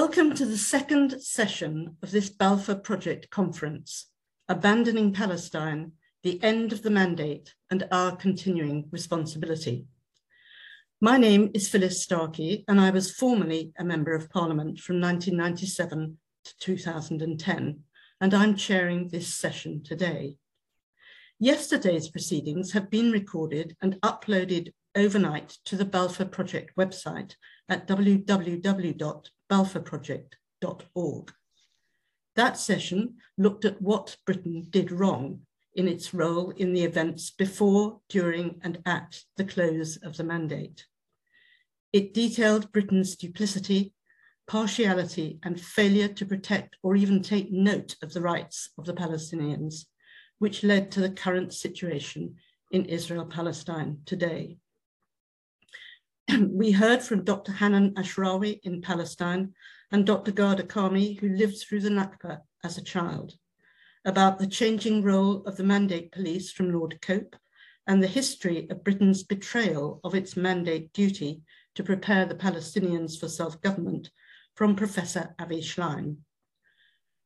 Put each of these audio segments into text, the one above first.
Welcome to the second session of this Balfour Project conference, Abandoning Palestine, the End of the Mandate and Our Continuing Responsibility. My name is Phyllis Starkey and I was formerly a Member of Parliament from 1997 to 2010 and I'm chairing this session today. Yesterday's proceedings have been recorded and uploaded overnight to the Balfour Project website at www.balfourproject.org. That session looked at what Britain did wrong in its role in the events before, during, and at the close of the mandate. It detailed Britain's duplicity, partiality, and failure to protect or even take note of the rights of the Palestinians, which led to the current situation in Israel Palestine today. we heard from Dr. Hanan Ashrawi in Palestine and Dr. Ghada Karmi, who lived through the Nakba as a child, about the changing role of the Mandate Police from Lord Cope and the history of Britain's betrayal of its mandate duty to prepare the Palestinians for self-government from Professor Avi Shlaim.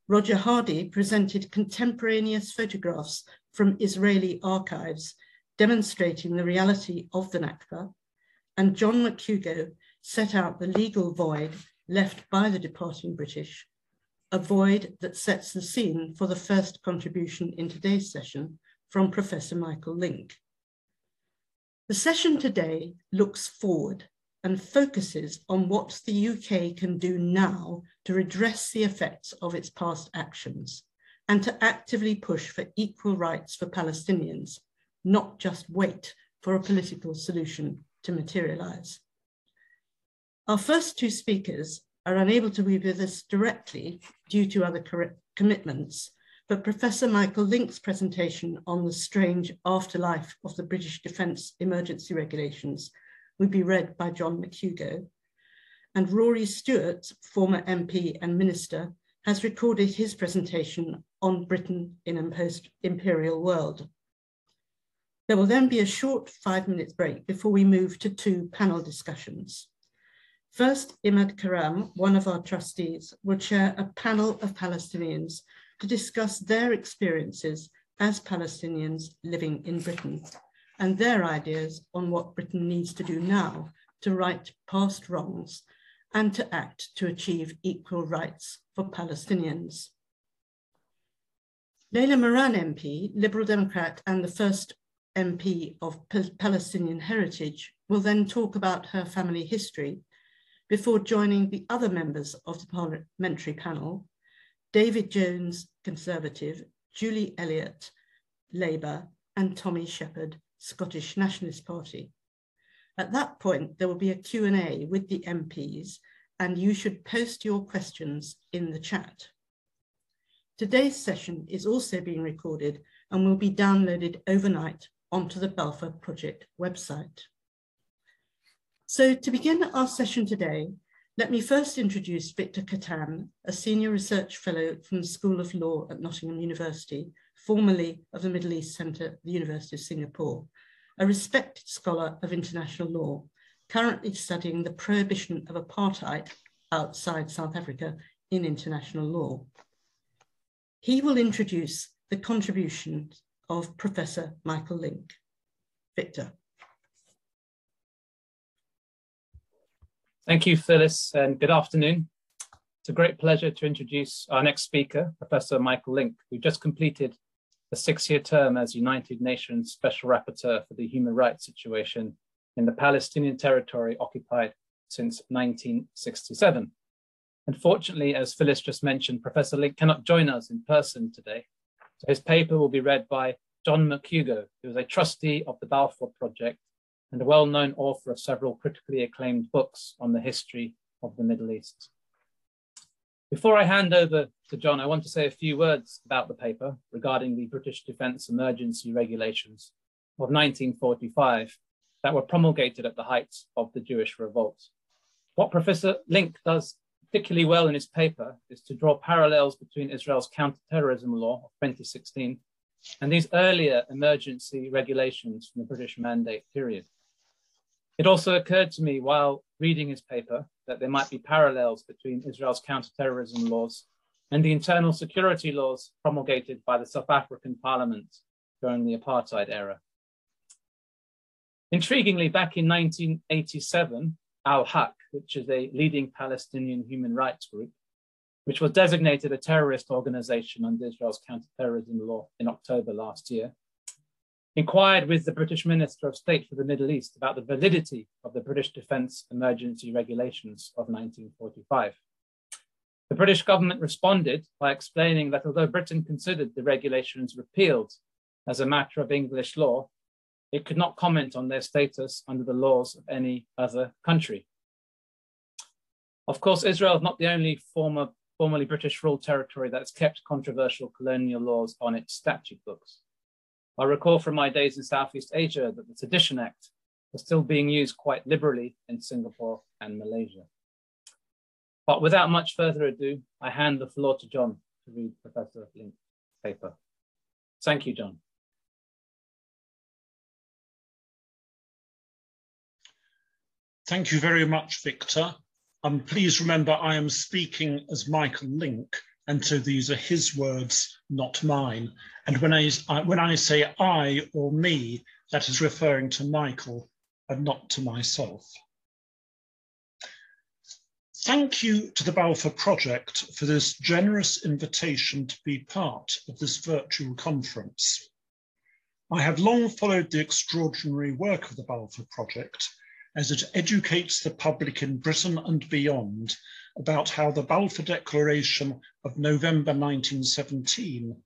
Roger Hardy presented contemporaneous photographs from Israeli archives demonstrating the reality of the Nakba and John McHugo set out the legal void left by the departing British, a void that sets the scene for the first contribution in today's session from Professor Michael Lynk. The session today looks forward and focuses on what the UK can do now to redress the effects of its past actions and to actively push for equal rights for Palestinians, not just wait for a political solution to materialize. Our first two speakers are unable to be with us directly due to other commitments, but Professor Michael Lynk's presentation on the strange afterlife of the British Defence Emergency Regulations will be read by John McHugo. And Rory Stewart, former MP and Minister, has recorded his presentation on Britain in a post-imperial world. There will then be a short five minutes break before we move to two panel discussions. First, Imad Karam, one of our trustees, will chair a panel of Palestinians to discuss their experiences as Palestinians living in Britain and their ideas on what Britain needs to do now to right past wrongs and to act to achieve equal rights for Palestinians. Layla Moran MP, Liberal Democrat and the first MP of Palestinian heritage, will then talk about her family history before joining the other members of the parliamentary panel, David Jones, Conservative, Julie Elliott, Labour, and Tommy Sheppard, Scottish Nationalist Party. At that point, there will be a Q&A with the MPs and you should post your questions in the chat. Today's session is also being recorded and will be downloaded overnight onto the Balfour Project website. So to begin our session today, let me first introduce Victor Kattan, a senior research fellow from the School of Law at Nottingham University, formerly of the Middle East Centre the University of Singapore, a respected scholar of international law, currently studying the prohibition of apartheid outside South Africa in international law. He will introduce the contributions of Professor Michael Lynk. Victor. Thank you, Phyllis, and good afternoon. It's a great pleasure to introduce our next speaker, Professor Michael Lynk, who just completed a six-year term as United Nations Special Rapporteur for the human rights situation in the Palestinian territory occupied since 1967. Unfortunately, as Phyllis just mentioned, Professor Lynk cannot join us in person today, so his paper will be read by John McHugo, who is a trustee of the Balfour Project and a well-known author of several critically acclaimed books on the history of the Middle East. Before I hand over to John, I want to say a few words about the paper regarding the British Defence Emergency Regulations of 1945 that were promulgated at the height of the Jewish revolt. What Professor Lynk does particularly well in his paper is to draw parallels between Israel's counterterrorism law of 2016 and these earlier emergency regulations from the British Mandate period. It also occurred to me while reading his paper that there might be parallels between Israel's counterterrorism laws and the internal security laws promulgated by the South African parliament during the apartheid era. Intriguingly, back in 1987, Al Haq, which is a leading Palestinian human rights group, which was designated a terrorist organization under Israel's counterterrorism law in October last year, inquired with the British Minister of State for the Middle East about the validity of the British Defence Emergency Regulations of 1945. The British government responded by explaining that although Britain considered the regulations repealed as a matter of English law, it could not comment on their status under the laws of any other country. Of course, Israel is not the only former, formerly British ruled territory that's kept controversial colonial laws on its statute books. I recall from my days in Southeast Asia that the Sedition Act was still being used quite liberally in Singapore and Malaysia. But without much further ado, I hand the floor to John to read Professor Lynk's paper. Thank you, John. Thank you very much, Victor. Um, please remember I am speaking as Michael Lynk, and so these are his words, not mine. And when I, when I say I or me, that is referring to Michael and not to myself. Thank you to the Balfour Project for this generous invitation to be part of this virtual conference. I have long followed the extraordinary work of the Balfour Project as it educates the public in Britain and beyond about how the Balfour Declaration of November 1917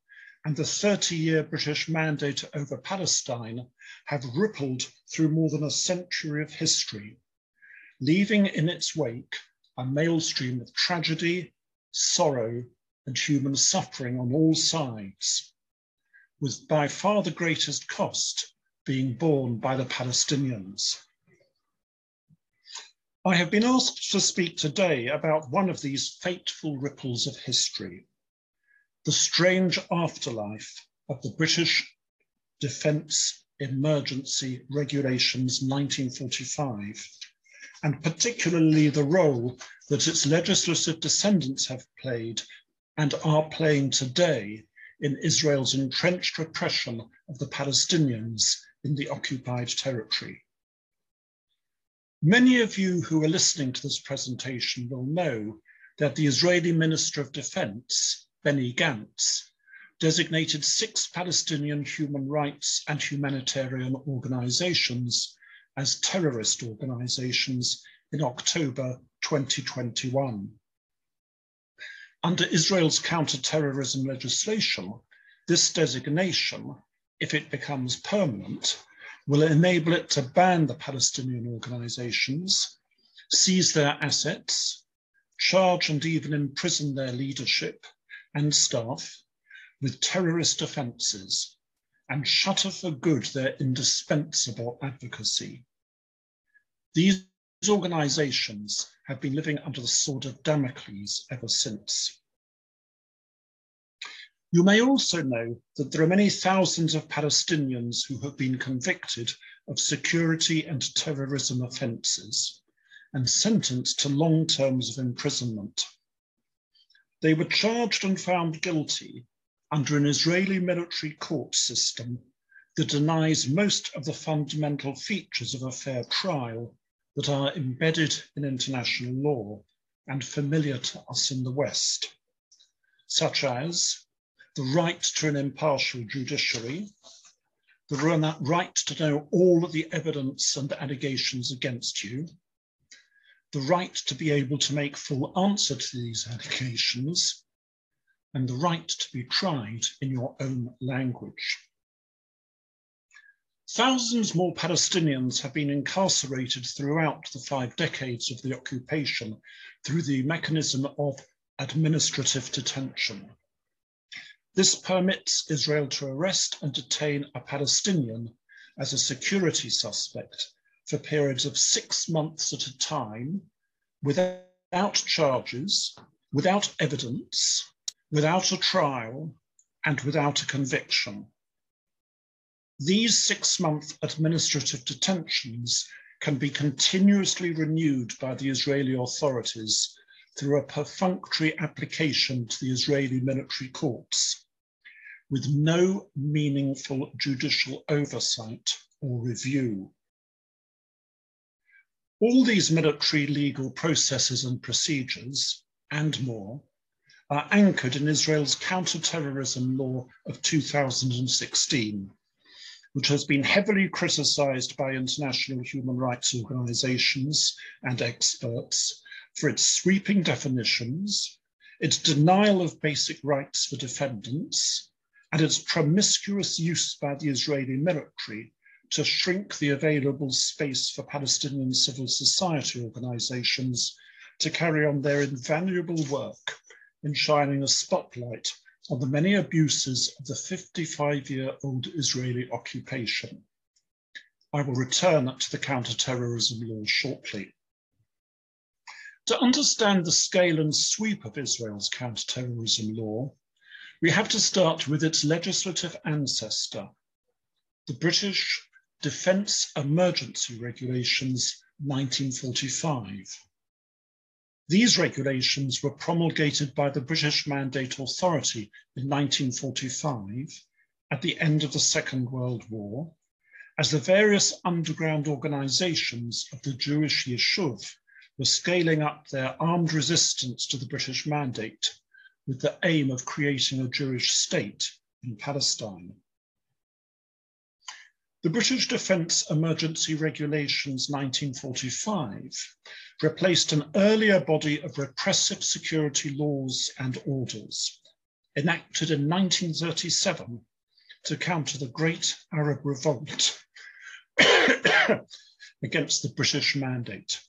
and the 30-year British mandate over Palestine have rippled through more than a century of history, leaving in its wake a maelstream of tragedy, sorrow, and human suffering on all sides, with by far the greatest cost being borne by the Palestinians. I have been asked to speak today about one of these fateful ripples of history, the strange afterlife of the British Defence Emergency Regulations 1945, and particularly the role that its legislative descendants have played and are playing today in Israel's entrenched repression of the Palestinians in the occupied territory. Many of you who are listening to this presentation will know that the Israeli Minister of Defense, Benny Gantz, designated six Palestinian human rights and humanitarian organizations as terrorist organizations in October 2021. Under Israel's counter-terrorism legislation, this designation, if it becomes permanent, will enable it to ban the Palestinian organizations, seize their assets, charge and even imprison their leadership and staff with terrorist offences, and shutter for good their indispensable advocacy. These organizations have been living under the sword of Damocles ever since. You may also know that there are many thousands of Palestinians who have been convicted of security and terrorism offences and sentenced to long terms of imprisonment. They were charged and found guilty under an Israeli military court system that denies most of the fundamental features of a fair trial that are embedded in international law and familiar to us in the West, such as the right to an impartial judiciary, the right to know all of the evidence and allegations against you, the right to be able to make full answer to these allegations, and the right to be tried in your own language. Thousands more Palestinians have been incarcerated throughout the five decades of the occupation through the mechanism of administrative detention. This permits Israel to arrest and detain a Palestinian as a security suspect for periods of six months at a time without charges, without evidence, without a trial, and without a conviction. These six month administrative detentions can be continuously renewed by the Israeli authorities through a perfunctory application to the Israeli military courts, with no meaningful judicial oversight or review. All these military legal processes and procedures, and more, are anchored in Israel's counterterrorism law of 2016, which has been heavily criticized by international human rights organizations and experts for its sweeping definitions, its denial of basic rights for defendants, and its promiscuous use by the Israeli military to shrink the available space for Palestinian civil society organizations to carry on their invaluable work in shining a spotlight on the many abuses of the 55 year old Israeli occupation. I will return to the counterterrorism law shortly. To understand the scale and sweep of Israel's counterterrorism law, we have to start with its legislative ancestor, the British Defence Emergency Regulations 1945. These regulations were promulgated by the British Mandate Authority in 1945 at the end of the Second World War, as the various underground organizations of the Jewish Yishuv were scaling up their armed resistance to the British Mandate with the aim of creating a Jewish state in Palestine. The British Defence Emergency Regulations 1945 replaced an earlier body of repressive security laws and orders enacted in 1937 to counter the Great Arab Revolt against the British Mandate.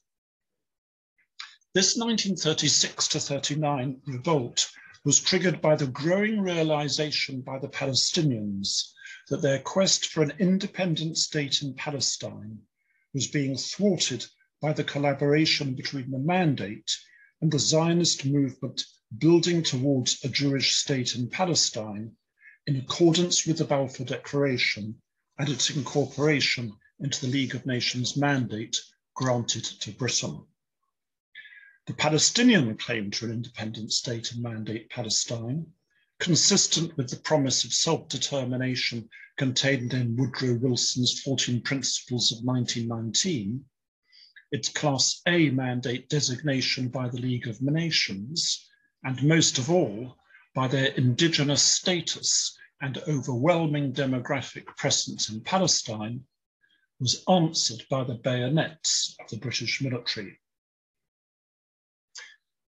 This 1936 to 39 revolt was triggered by the growing realization by the Palestinians that their quest for an independent state in Palestine was being thwarted by the collaboration between the mandate and the Zionist movement building towards a Jewish state in Palestine in accordance with the Balfour Declaration and its incorporation into the League of Nations mandate granted to Britain. The Palestinian claim to an independent state and mandate Palestine consistent with the promise of self-determination contained in Woodrow Wilson's 14 Principles of 1919, its Class A mandate designation by the League of Nations, and most of all, by their indigenous status and overwhelming demographic presence in Palestine, was answered by the bayonets of the British military.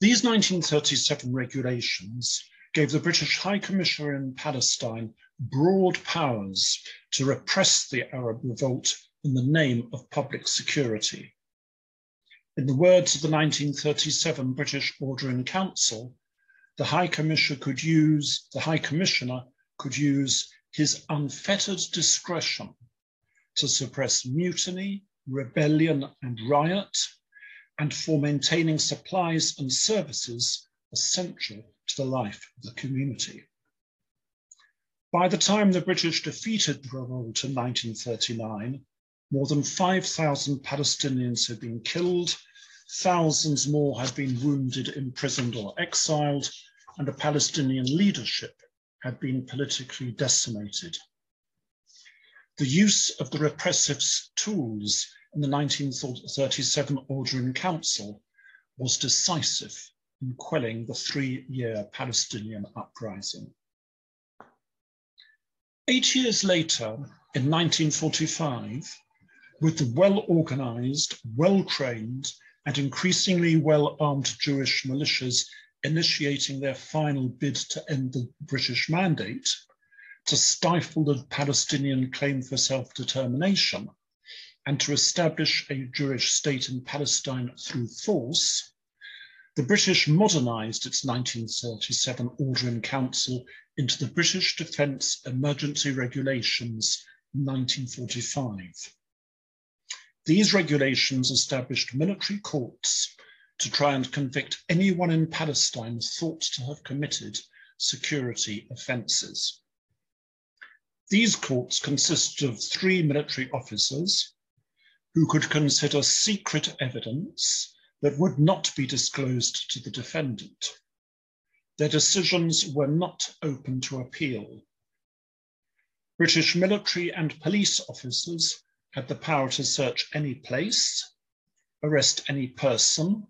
These 1937 regulations gave the British High Commissioner in Palestine broad powers to repress the Arab revolt in the name of public security. In the words of the 1937 British Order in Council, the High Commissioner could use the High Commissioner could use his unfettered discretion to suppress mutiny, rebellion, and riot, and for maintaining supplies and services essential to the life of the community. By the time the British defeated the revolt in 1939, more than 5,000 Palestinians had been killed, thousands more had been wounded, imprisoned, or exiled, and the Palestinian leadership had been politically decimated. The use of the repressive tools in the 1937 Order in Council was decisive in quelling the three-year Palestinian uprising. Eight years later, in 1945, with the well-organized, well-trained, and increasingly well-armed Jewish militias initiating their final bid to end the British mandate, to stifle the Palestinian claim for self-determination, and to establish a Jewish state in Palestine through force, the British modernised its 1937 Order in Council into the British Defence Emergency Regulations 1945. These regulations established military courts to try and convict anyone in Palestine thought to have committed security offences. These courts consisted of three military officers, who could consider secret evidence that would not be disclosed to the defendant. Their decisions were not open to appeal. British military and police officers had the power to search any place, arrest any person,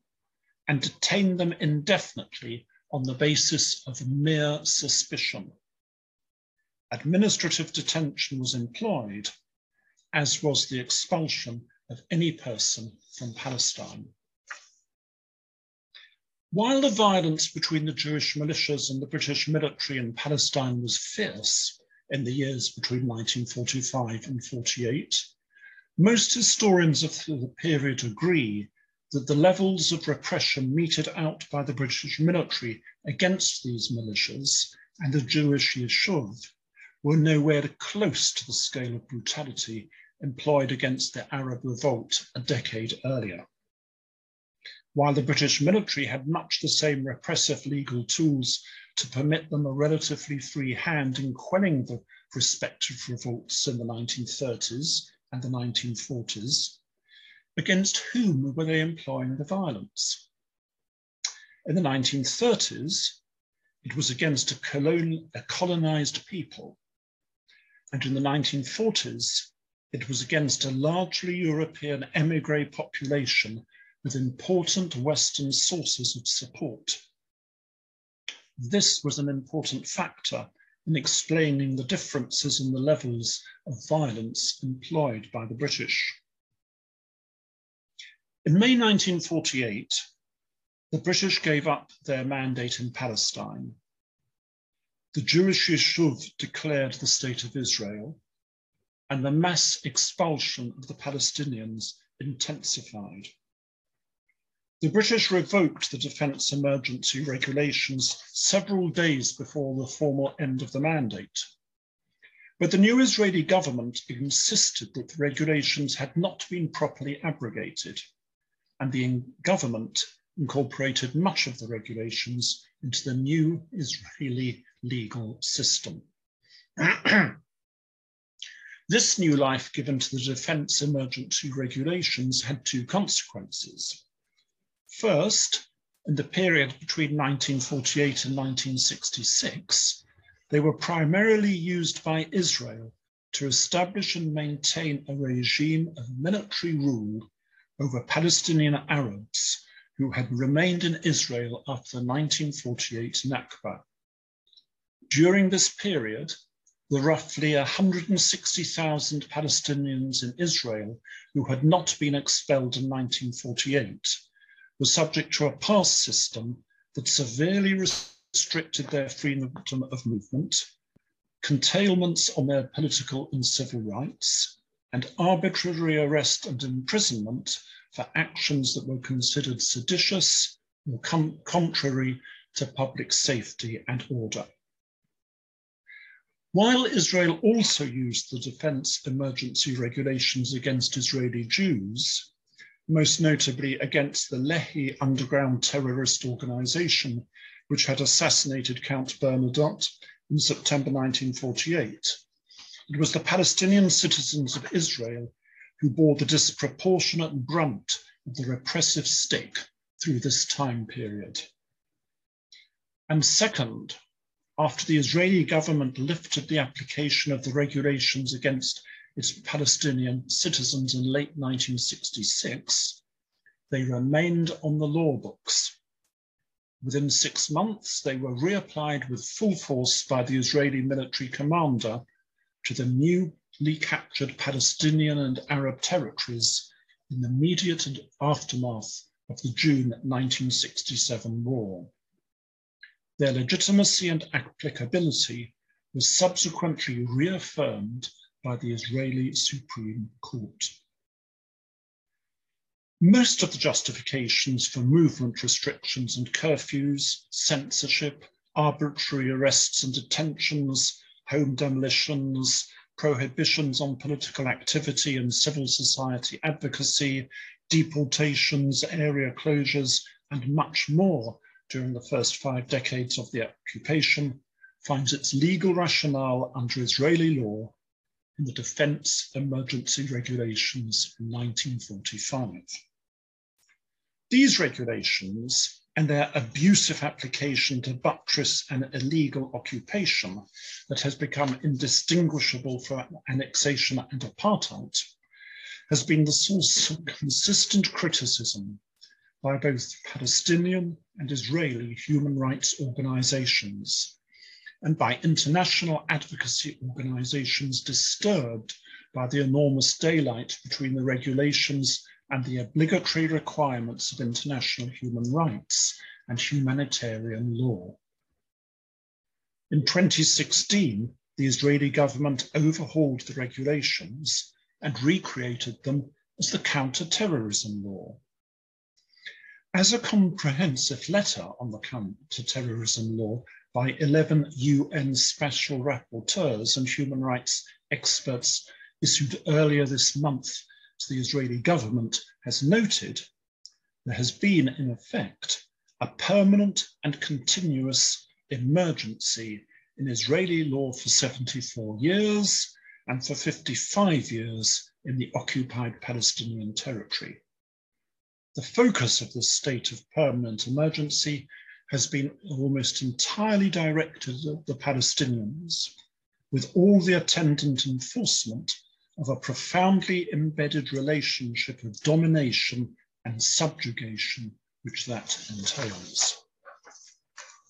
and detain them indefinitely on the basis of mere suspicion. Administrative detention was employed, as was the expulsion of any person from Palestine. While the violence between the Jewish militias and the British military in Palestine was fierce in the years between 1945 and 48, most historians of the period agree that the levels of repression meted out by the British military against these militias and the Jewish Yishuv were nowhere close to the scale of brutality employed against the Arab revolt a decade earlier. While the British military had much the same repressive legal tools to permit them a relatively free hand in quelling the respective revolts in the 1930s and the 1940s, against whom were they employing the violence? In the 1930s, it was against a, colon a colonized people. And in the 1940s, it was against a largely European emigre population with important Western sources of support. This was an important factor in explaining the differences in the levels of violence employed by the British. In May 1948, the British gave up their mandate in Palestine. The Jewish Yishuv declared the state of Israel, and the mass expulsion of the Palestinians intensified. The British revoked the Defence Emergency Regulations several days before the formal end of the mandate. But the new Israeli government insisted that the regulations had not been properly abrogated, and the government incorporated much of the regulations into the new Israeli legal system. this new life given to the Defence Emergency Regulations had two consequences. First, in the period between 1948 and 1966, they were primarily used by Israel to establish and maintain a regime of military rule over Palestinian Arabs who had remained in Israel after the 1948 Nakba. During this period, the roughly 160,000 Palestinians in Israel who had not been expelled in 1948 were subject to a pass system that severely restricted their freedom of movement, curtailments on their political and civil rights, and arbitrary arrest and imprisonment for actions that were considered seditious or contrary to public safety and order. While Israel also used the defense emergency regulations against Israeli Jews, most notably against the Lehi underground terrorist organization, which had assassinated Count Bernadotte in September 1948. It was the Palestinian citizens of Israel who bore the disproportionate brunt of the repressive stick through this time period. And second, after the Israeli government lifted the application of the regulations against its Palestinian citizens in late 1966, they remained on the law books. Within six months, they were reapplied with full force by the Israeli military commander to the newly captured Palestinian and Arab territories in the immediate aftermath of the June 1967 war. Their legitimacy and applicability was subsequently reaffirmed by the Israeli Supreme Court. Most of the justifications for movement restrictions and curfews, censorship, arbitrary arrests and detentions, home demolitions, prohibitions on political activity and civil society advocacy, deportations, area closures, and much more during the first five decades of the occupation finds its legal rationale under Israeli law in the Defence Emergency Regulations in 1945. These regulations and their abusive application to buttress an illegal occupation that has become indistinguishable from annexation and apartheid has been the source of consistent criticism by both Palestinian and Israeli human rights organizations and by international advocacy organizations disturbed by the enormous daylight between the regulations and the obligatory requirements of international human rights and humanitarian law. In 2016, the Israeli government overhauled the regulations and recreated them as the counter-terrorism law. As a comprehensive letter on the counter-terrorism law by 11 UN special rapporteurs and human rights experts issued earlier this month to the Israeli government has noted, there has been, in effect, a permanent and continuous emergency in Israeli law for 74 years and for 55 years in the occupied Palestinian territory. The focus of this state of permanent emergency has been almost entirely directed at the Palestinians, with all the attendant enforcement of a profoundly embedded relationship of domination and subjugation which that entails.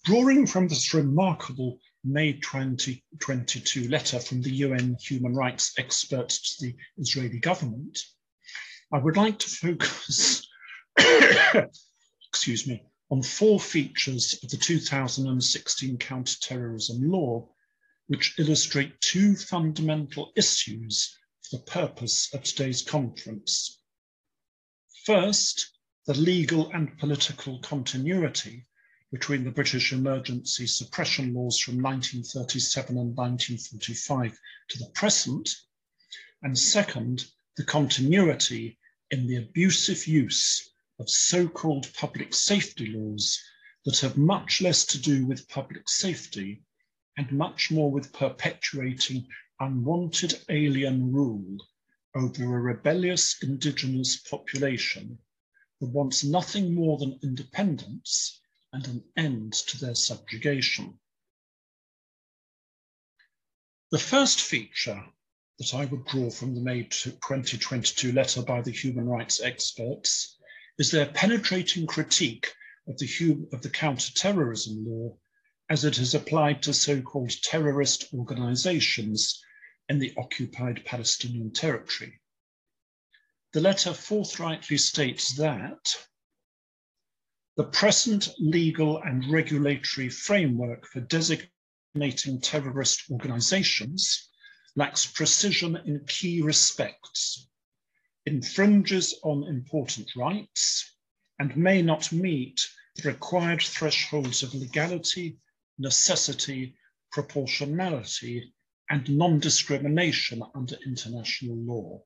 Drawing from this remarkable May 2022 letter from the UN human rights experts to the Israeli government, I would like to focus, excuse me, on four features of the 2016 counterterrorism law, which illustrate two fundamental issues for the purpose of today's conference. First, the legal and political continuity between the British emergency suppression laws from 1937 and 1945 to the present, and second, the continuity in the abusive use of so-called public safety laws that have much less to do with public safety and much more with perpetuating unwanted alien rule over a rebellious indigenous population that wants nothing more than independence and an end to their subjugation. The first feature that I would draw from the May 2022 letter by the human rights experts is their penetrating critique of the, of the counter-terrorism law as it is applied to so-called terrorist organizations in the occupied Palestinian territory. The letter forthrightly states that the present legal and regulatory framework for designating terrorist organizations lacks precision in key respects infringes on important rights and may not meet the required thresholds of legality, necessity, proportionality, and non-discrimination under international law.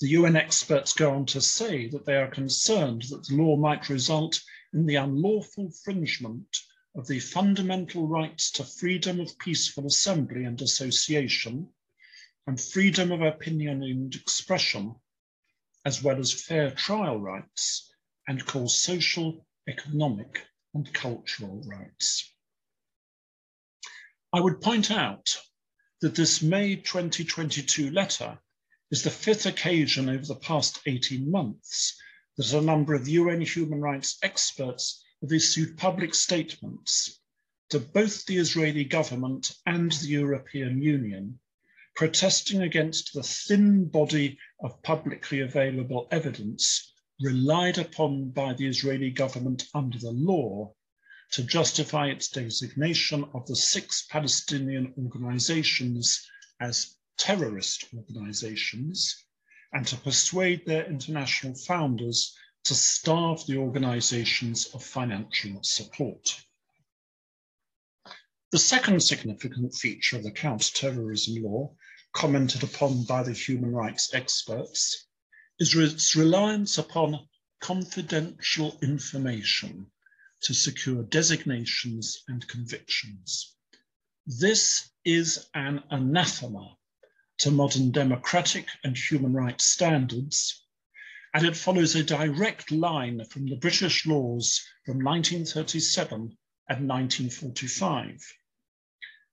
The UN experts go on to say that they are concerned that the law might result in the unlawful infringement of the fundamental rights to freedom of peaceful assembly and association, and freedom of opinion and expression, as well as fair trial rights, and cause social, economic, and cultural rights. I would point out that this May 2022 letter is the fifth occasion over the past 18 months that a number of UN human rights experts have issued public statements to both the Israeli government and the European Union protesting against the thin body of publicly available evidence relied upon by the Israeli government under the law to justify its designation of the six Palestinian organizations as terrorist organizations and to persuade their international founders to starve the organizations of financial support. The second significant feature of the counterterrorism law commented upon by the human rights experts is its reliance upon confidential information to secure designations and convictions. This is an anathema to modern democratic and human rights standards, and it follows a direct line from the British laws from 1937 and 1945.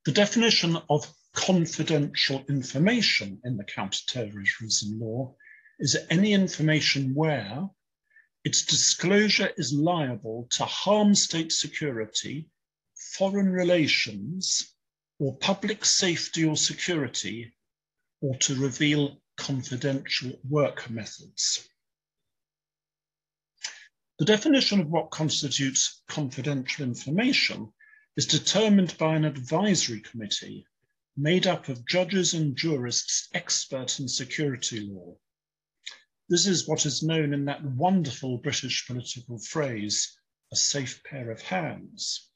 The definition of confidential information in the counterterrorism law is any information where its disclosure is liable to harm state security, foreign relations, or public safety or security, or to reveal confidential work methods. The definition of what constitutes confidential information is determined by an advisory committee made up of judges and jurists expert in security law. This is what is known in that wonderful British political phrase, a safe pair of hands,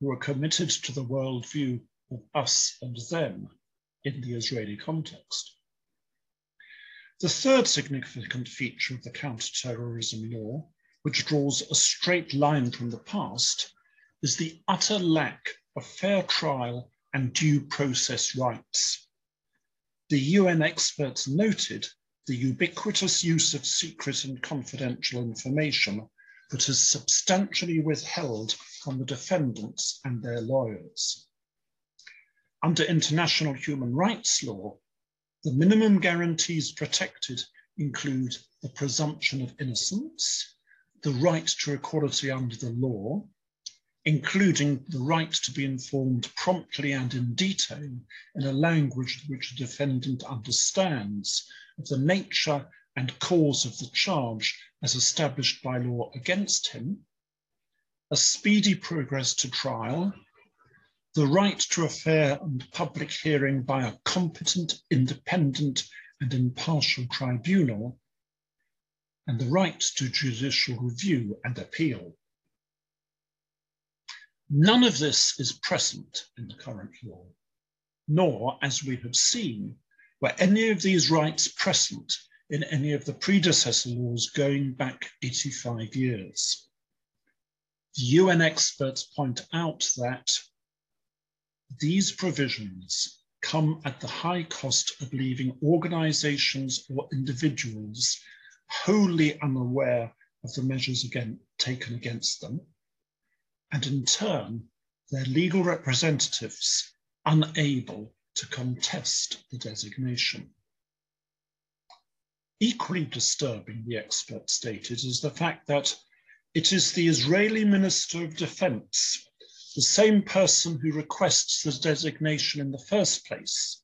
who are committed to the worldview of us and them in the Israeli context. The third significant feature of the counterterrorism law, which draws a straight line from the past, is the utter lack of fair trial and due process rights. The UN experts noted the ubiquitous use of secret and confidential information that has substantially withheld from the defendants and their lawyers. Under international human rights law, the minimum guarantees protected include the presumption of innocence, the right to equality under the law, including the right to be informed promptly and in detail in a language which the defendant understands of the nature and cause of the charge as established by law against him, a speedy progress to trial, the right to a fair and public hearing by a competent, independent, and impartial tribunal, and the right to judicial review and appeal. None of this is present in the current law, nor, as we have seen, were any of these rights present in any of the predecessor laws going back 85 years. The UN experts point out that these provisions come at the high cost of leaving organizations or individuals wholly unaware of the measures again, taken against them and in turn, their legal representatives unable to contest the designation. Equally disturbing, the expert stated, is the fact that it is the Israeli Minister of Defense, the same person who requests the designation in the first place,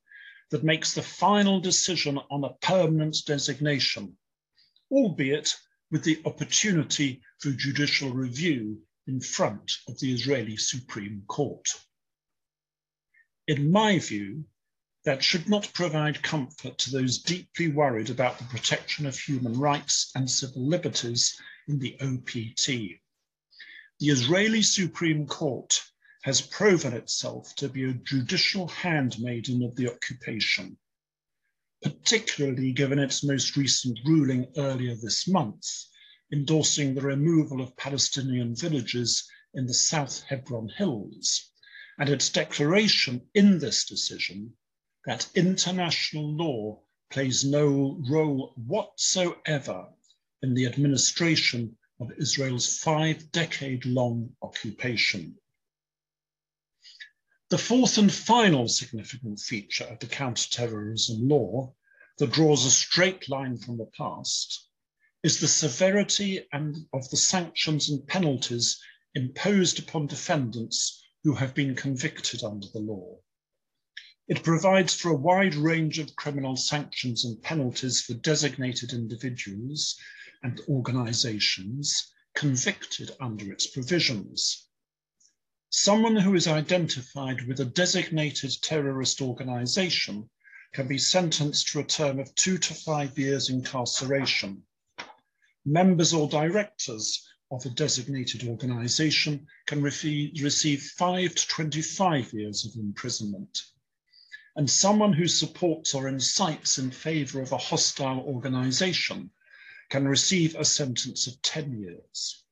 that makes the final decision on a permanent designation, albeit with the opportunity for judicial review in front of the Israeli Supreme Court. In my view, that should not provide comfort to those deeply worried about the protection of human rights and civil liberties in the OPT. The Israeli Supreme Court has proven itself to be a judicial handmaiden of the occupation, particularly given its most recent ruling earlier this month endorsing the removal of Palestinian villages in the South Hebron Hills, and its declaration in this decision that international law plays no role whatsoever in the administration of Israel's five decade long occupation. The fourth and final significant feature of the counterterrorism law that draws a straight line from the past is the severity and of the sanctions and penalties imposed upon defendants who have been convicted under the law. It provides for a wide range of criminal sanctions and penalties for designated individuals and organizations convicted under its provisions. Someone who is identified with a designated terrorist organization can be sentenced to a term of two to five years incarceration members or directors of a designated organization can receive 5 to 25 years of imprisonment. And someone who supports or incites in favor of a hostile organization can receive a sentence of 10 years.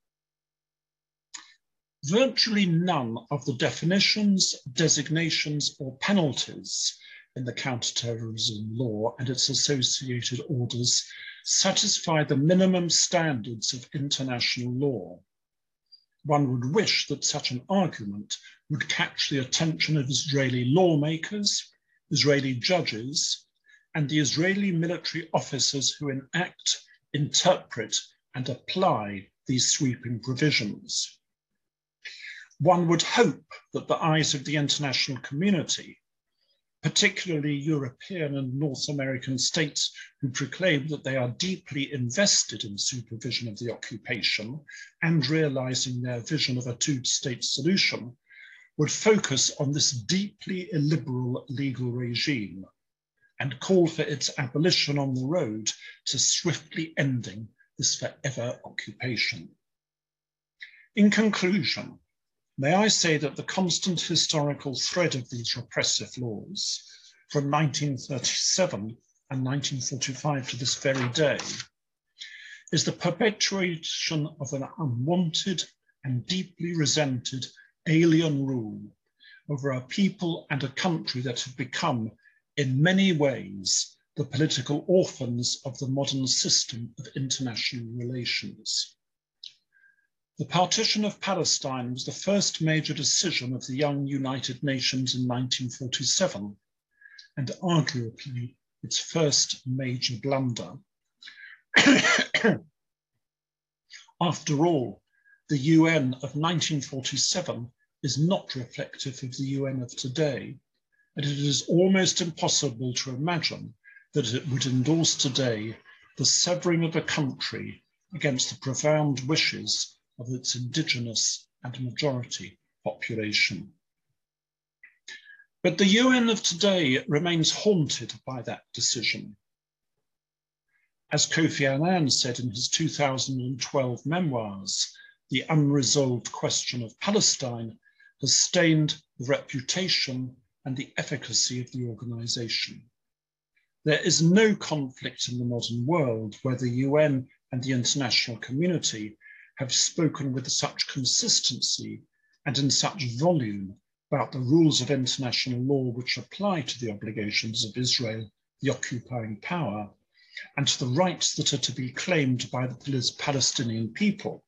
virtually none of the definitions, designations, or penalties in the counterterrorism law and its associated orders satisfy the minimum standards of international law. One would wish that such an argument would catch the attention of Israeli lawmakers, Israeli judges, and the Israeli military officers who enact, interpret, and apply these sweeping provisions. One would hope that the eyes of the international community, particularly European and North American states who proclaim that they are deeply invested in supervision of the occupation and realizing their vision of a two-state solution, would focus on this deeply illiberal legal regime and call for its abolition on the road to swiftly ending this forever occupation. In conclusion, may I say that the constant historical thread of these repressive laws from 1937 and 1945 to this very day is the perpetuation of an unwanted and deeply resented alien rule over a people and a country that have become, in many ways, the political orphans of the modern system of international relations. The partition of Palestine was the first major decision of the young United Nations in 1947, and arguably its first major blunder. After all, the UN of 1947 is not reflective of the UN of today, and it is almost impossible to imagine that it would endorse today the severing of a country against the profound wishes of its indigenous and majority population. But the UN of today remains haunted by that decision as Kofi Annan said in his 2012 memoirs, the unresolved question of Palestine has stained the reputation and the efficacy of the organization. There is no conflict in the modern world where the UN and the international community have spoken with such consistency and in such volume about the rules of international law which apply to the obligations of Israel, the occupying power, and to the rights that are to be claimed by the Palestinian people.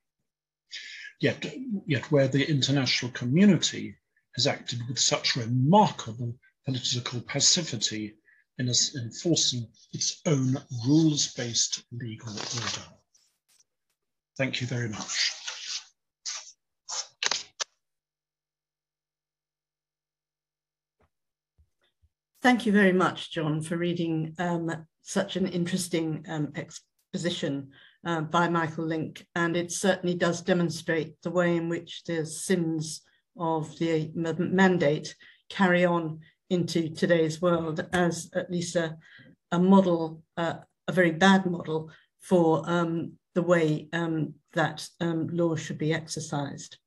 Yet, yet where the international community has acted with such remarkable political passivity in enforcing its own rules-based legal order. Thank you very much. Thank you very much, John, for reading um, such an interesting um, exposition uh, by Michael Lynk. And it certainly does demonstrate the way in which the sins of the mandate carry on into today's world as at least a, a model, uh, a very bad model for um, the way um, that um, law should be exercised.